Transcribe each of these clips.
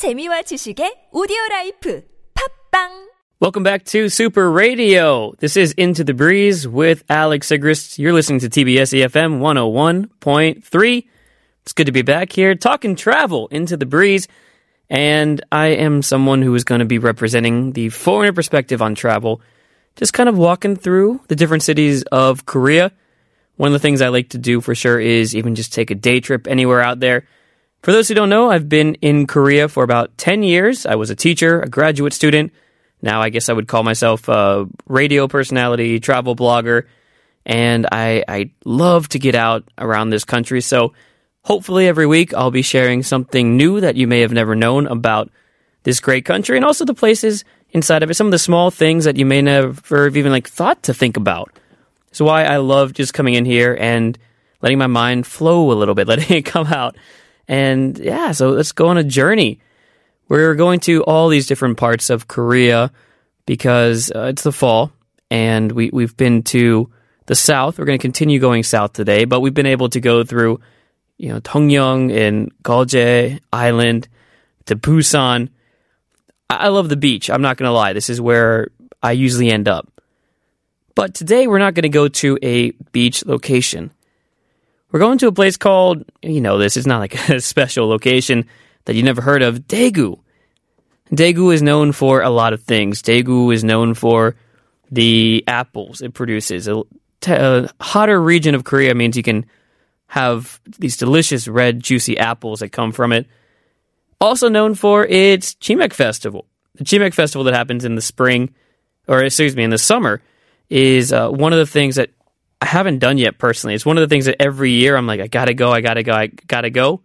재미와 지식의 오디오 라이프 팝빵 Welcome back to Super Radio. This is Into the Breeze with Alex Sigrist. You're listening to TBS EFM 101.3. It's good to be back here talking travel into the breeze. And I am someone who is going to be representing the foreigner perspective on travel, just kind of walking through the different cities of Korea. One of the things I like to do for sure is even just take a day trip anywhere out there. For those who don't know, I've been in Korea for about 10 years. I was a teacher, a graduate student. Now I guess I would call myself a radio personality, travel blogger, and I, I love to get out around this country. So hopefully every week I'll be sharing something new that you may have never known about this great country and also the places inside of it, some of the small things that you may never have even like thought to think about. That's why I love just coming in here and letting my mind flow a little bit, letting it come out. And yeah, so let's go on a journey. We're going to all these different parts of Korea because uh, it's the fall and we, we've been to the south. We're going to continue going south today, but we've been able to go through, you know, Tongyeong and Geoje Island to Busan. I, I love the beach. I'm not going to lie. This is where I usually end up. But today we're not going to go to a beach location. We're going to a place called, you know, this is not like a special location that you never heard of, Daegu. Daegu is known for a lot of things. Daegu is known for the apples it produces. A, hotter region of Korea means you can have these delicious red, juicy apples that come from it. Also known for its Chimek Festival. The Chimek Festival that happens in the spring, or excuse me, in the summer, is uh, one of the things that I haven't done yet personally. It's one of the things that every year I'm like, I gotta go, I gotta go, I gotta go.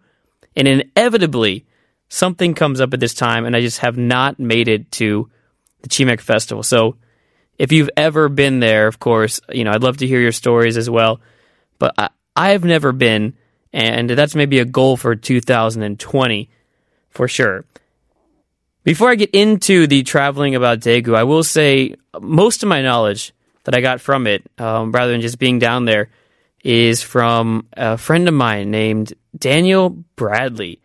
And inevitably, something comes up at this time, and I just have not made it to the Chimek Festival. So, if you've ever been there, of course, you know I'd love to hear your stories as well. But I, I've never been, and that's maybe a goal for 2020 for sure. Before I get into the traveling about Daegu, I will say most of my knowledge that I got from it, um, rather than just being down there, is from a friend of mine named Daniel Bradley.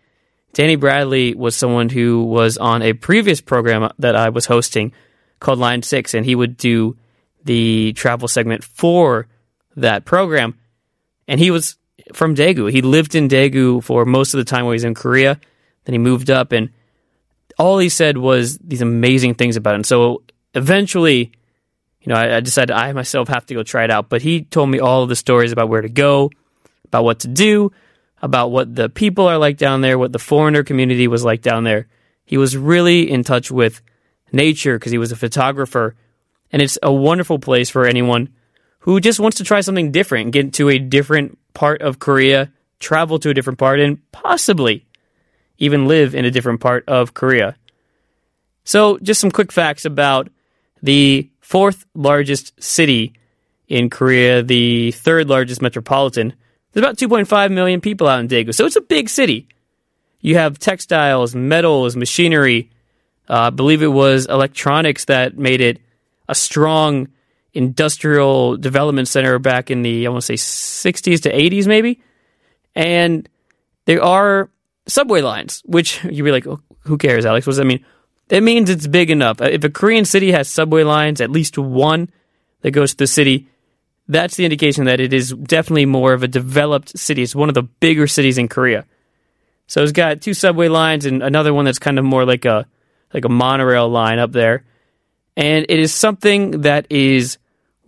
Danny Bradley was someone who was on a previous program that I was hosting called Line 6, and he would do the travel segment for that program. And he was from Daegu. He lived in Daegu for most of the time while he was in Korea. Then he moved up, and all he said was these amazing things about it. And so eventually, you know, I, I decided I myself have to go try it out. But he told me all of the stories about where to go, about what to do, about what the people are like down there, what the foreigner community was like down there. He was really in touch with nature because he was a photographer. And it's a wonderful place for anyone who just wants to try something different, get to a different part of Korea, travel to a different part, and possibly even live in a different part of Korea. So, just some quick facts about the fourth largest city in Korea, the third largest metropolitan. There's about 2.5 million people out in Daegu, so it's a big city. You have textiles, metals, machinery. Uh, I believe it was electronics that made it a strong industrial development center back in the, I want to say, 60s to 80s, maybe. And there are subway lines, which you'd be like, oh, who cares, Alex? What does that mean? It means it's big enough. Uh, if a Korean city has subway lines, at least one that goes to the city, that's the indication that it is definitely more of a developed city. It's one of the bigger cities in Korea. So it's got two subway lines and another one that's kind of more like a like a monorail line up there. And it is something that is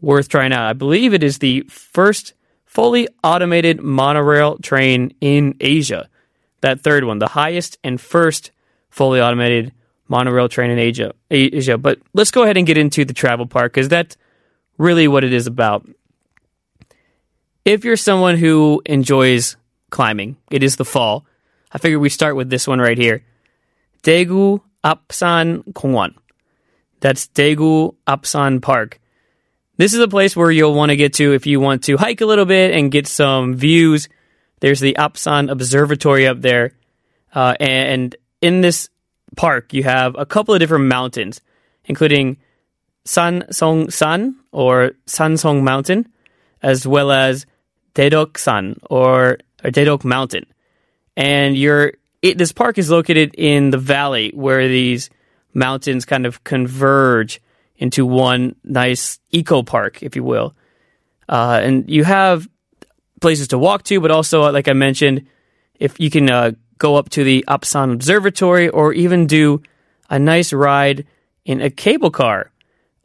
worth trying out. I believe it is the first fully automated monorail train in Asia. That third one, the highest and first fully automated monorail train in Asia. Asia. But let's go ahead and get into the travel part because that's really what it is about if you're someone who enjoys climbing, it is the fall. I figure we start with this one right here. Daegu Apsan Kongwon. That's Daegu Apsan Park. This is a place where you'll want to get to if you want to hike a little bit and get some views. There's the Apsan Observatory up there. Uh, and in this park, you have a couple of different mountains, including San Song San or Sansong Mountain, as well as Daedok San or, or Daedok Mountain. And you're it, this park is located in the valley where these mountains kind of converge into one nice eco park, if you will. Uh, and you have places to walk to, but also, like I mentioned, if you can uh, go up to the Apsan Observatory or even do a nice ride in a cable car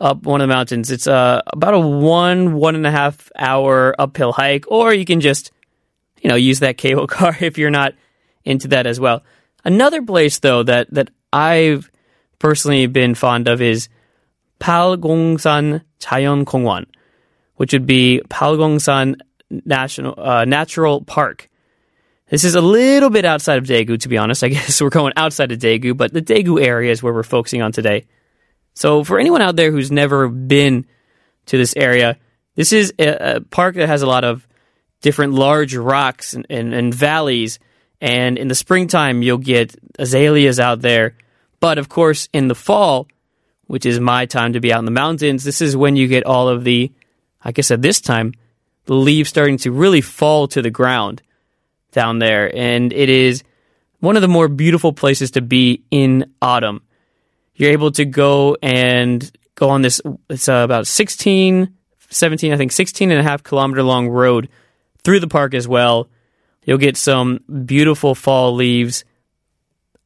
up one of the mountains. It's uh, about a one, one and a half hour uphill hike, or you can just, you know, use that cable car if you're not into that as well. Another place, though, that, that I've personally been fond of is Palgongsan Chayon Kongwan, which would be Palgongsan National uh, Natural Park. This is a little bit outside of Daegu, to be honest. I guess we're going outside of Daegu, but the Daegu area is where we're focusing on today. So, for anyone out there who's never been to this area, this is a, a park that has a lot of different large rocks and, and, and valleys. And in the springtime, you'll get azaleas out there. But of course, in the fall, which is my time to be out in the mountains, this is when you get all of the, like I said, this time, the leaves starting to really fall to the ground down there. And it is one of the more beautiful places to be in autumn. You're able to go and go on this, it's uh, about 16, 17, I think 16 and a half kilometer long road through the park as well. You'll get some beautiful fall leaves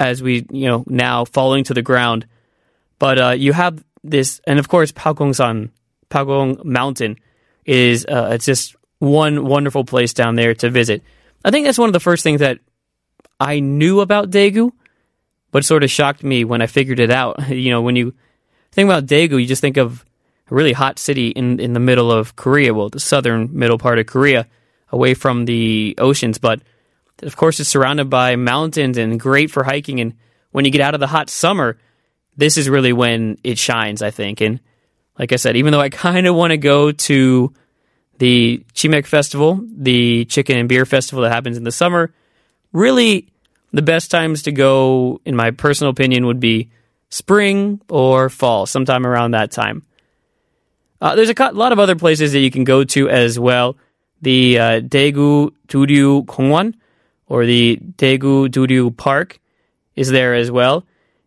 as we, you know, now falling to the ground. But uh, you have this, and of course, Palgongsan, Palgong Mountain is, uh, it's just one wonderful place down there to visit. I think that's one of the first things that I knew about Daegu, but sort of shocked me when I figured it out. You know, when you think about Daegu, you just think of a really hot city in, in the middle of Korea, well, the southern middle part of Korea, away from the oceans. But of course, it's surrounded by mountains and great for hiking. And when you get out of the hot summer, this is really when it shines, I think. And like I said, even though I kind of want to go to the Chimek Festival, the chicken and beer festival that happens in the summer, really the best times to go, in my personal opinion, would be spring or fall, sometime around that time. Uh, there's a lot of other places that you can go to as well. The uh, Daegu Duryu Kongwan or the Daegu Duryu Park is there as well.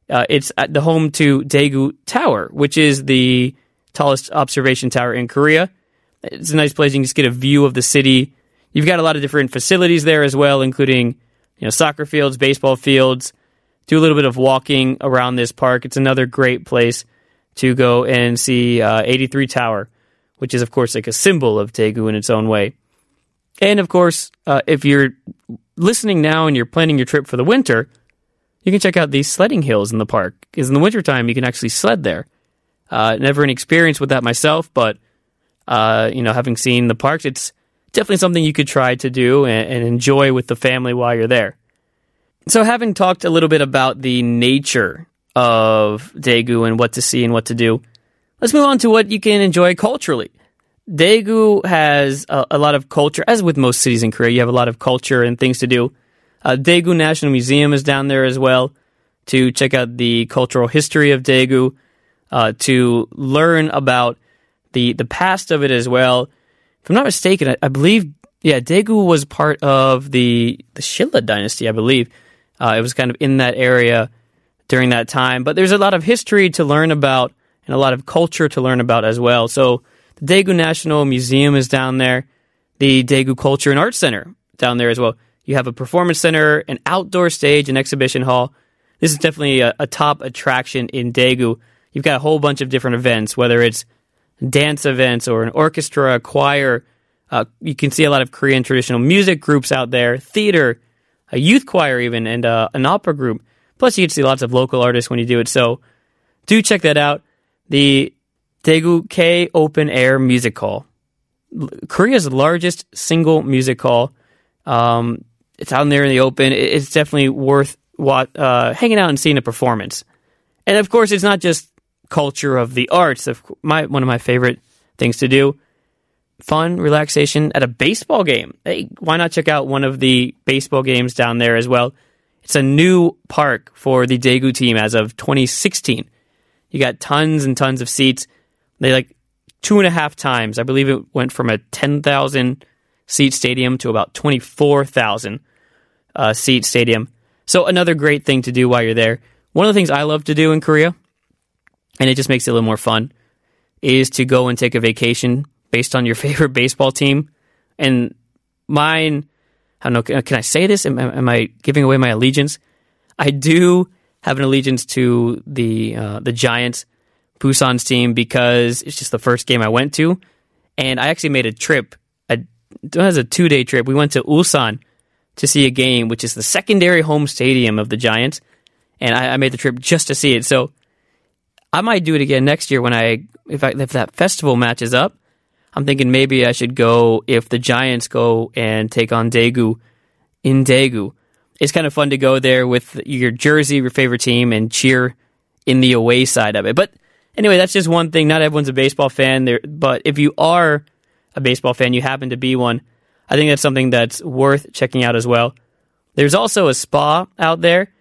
Uh, it's at the home to Daegu Tower, which is the tallest observation tower in Korea. It's a nice place. You can just get a view of the city. You've got a lot of different facilities there as well, including you know soccer fields, baseball fields. Do a little bit of walking around this park. It's another great place to go and see uh, 83 Tower, which is of course like a symbol of Daegu in its own way. And of course, uh, if you're listening now and you're planning your trip for the winter, you can check out these sledding hills in the park. Because in the wintertime, you can actually sled there. Uh, never an experience with that myself, but uh, you know, having seen the parks, it's definitely something you could try to do and, and enjoy with the family while you're there. So, having talked a little bit about the nature of Daegu and what to see and what to do, let's move on to what you can enjoy culturally. Daegu has a, a, lot of culture, as with most cities in Korea, you have a lot of culture and things to do. Uh, Daegu National Museum is down there as well to check out the cultural history of Daegu, uh, to learn about the the past of it as well. If I'm not mistaken, I, I believe yeah, Daegu was part of the the Shilla dynasty, I believe. Uh, it was kind of in that area during that time. But there's a lot of history to learn about and a lot of culture to learn about as well. So the Daegu National Museum is down there, the Daegu Culture and Arts Center down there as well. You have a performance center, an outdoor stage, an exhibition hall. This is definitely a, a top attraction in Daegu. You've got a whole bunch of different events, whether it's dance events or an orchestra, a choir. Uh, you can see a lot of Korean traditional music groups out there, theater, a youth choir, even, and uh, an opera group. Plus, you get to see lots of local artists when you do it. So, do check that out. The Daegu K Open Air Music Hall, Korea's largest single music hall. Um, it's out there in the open. It's definitely worth uh, hanging out and seeing a performance. And of course, it's not just culture of the arts. Of my one of my favorite things to do. Fun relaxation at a baseball game. Hey, why not check out one of the baseball games down there as well? It's a new park for the Daegu team as of 2016. You got tons and tons of seats. They like two and a half times. I believe it went from a 10,000 seat stadium to about 24,000 uh, seat stadium. So another great thing to do while you're there. One of the things I love to do in Korea, and it just makes it a little more fun, is to go and take a vacation based on your favorite baseball team. And mine, I don't know, can I say this? Am, am I giving away my allegiance? I do have an allegiance to the uh, the Giants, Busan's team, because it's just the first game I went to, and I actually made a trip. It was a two day trip. We went to Ulsan to see a game, which is the secondary home stadium of the Giants, and I, I made the trip just to see it. So I might do it again next year when I if I, if that festival matches up. I'm thinking maybe I should go if the Giants go and take on Daegu in Daegu. It's kind of fun to go there with your jersey, your favorite team, and cheer in the away side of it. But anyway, that's just one thing. Not everyone's a baseball fan, there, but if you are a baseball fan, you happen to be one. I think that's something that's worth checking out as well. There's also a spa out there.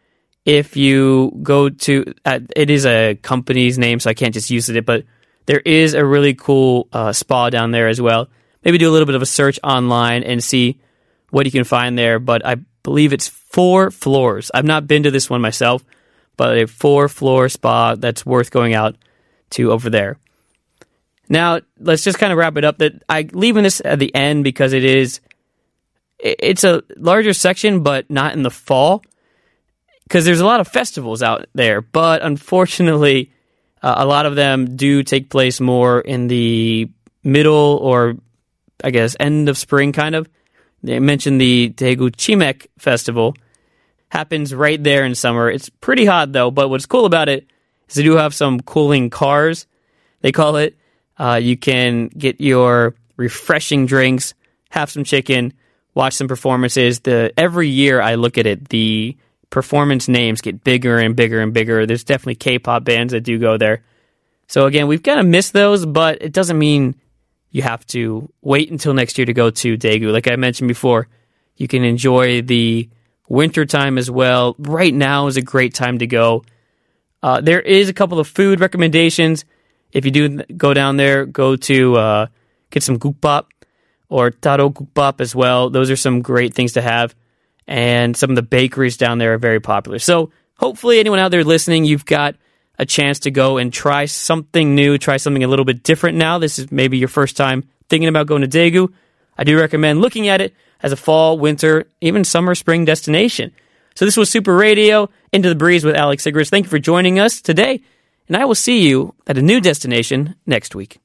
If you go to, uh, it is a company's name, so I can't just use it, but there is a really cool uh, spa down there as well. Maybe do a little bit of a search online and see what you can find there. But I believe it's four floors. I've not been to this one myself, but a four floor spa that's worth going out to over there. Now, let's just kind of wrap it up that I leaving this at the end because it is it's a larger section but not in the fall because there's a lot of festivals out there, but unfortunately uh, a lot of them do take place more in the middle or I guess end of spring kind of. They mentioned the Chimek festival happens right there in summer. It's pretty hot though, but what's cool about it is they do have some cooling cars. They call it. Uh, you can get your refreshing drinks, have some chicken, watch some performances. The every year I look at it, the performance names get bigger and bigger and bigger. There's definitely K-pop bands that do go there. So again, we've kind of missed those, but it doesn't mean you have to wait until next year to go to Daegu. Like I mentioned before, you can enjoy the winter time as well. Right now is a great time to go. Uh, there is a couple of food recommendations. If you do go down there, go to uh, get some gukbap or ttaro gukbap as well. Those are some great things to have and some of the bakeries down there are very popular. So hopefully, anyone out there listening, you've got a chance to go and try something new, try something a little bit different now. This is maybe your first time thinking about going to Daegu. I do recommend looking at it as a fall, winter, even summer, spring destination. So this was Super Radio, Into the Breeze with Alex Sigrist. Thank you for joining us today, and I will see you at a new destination next week.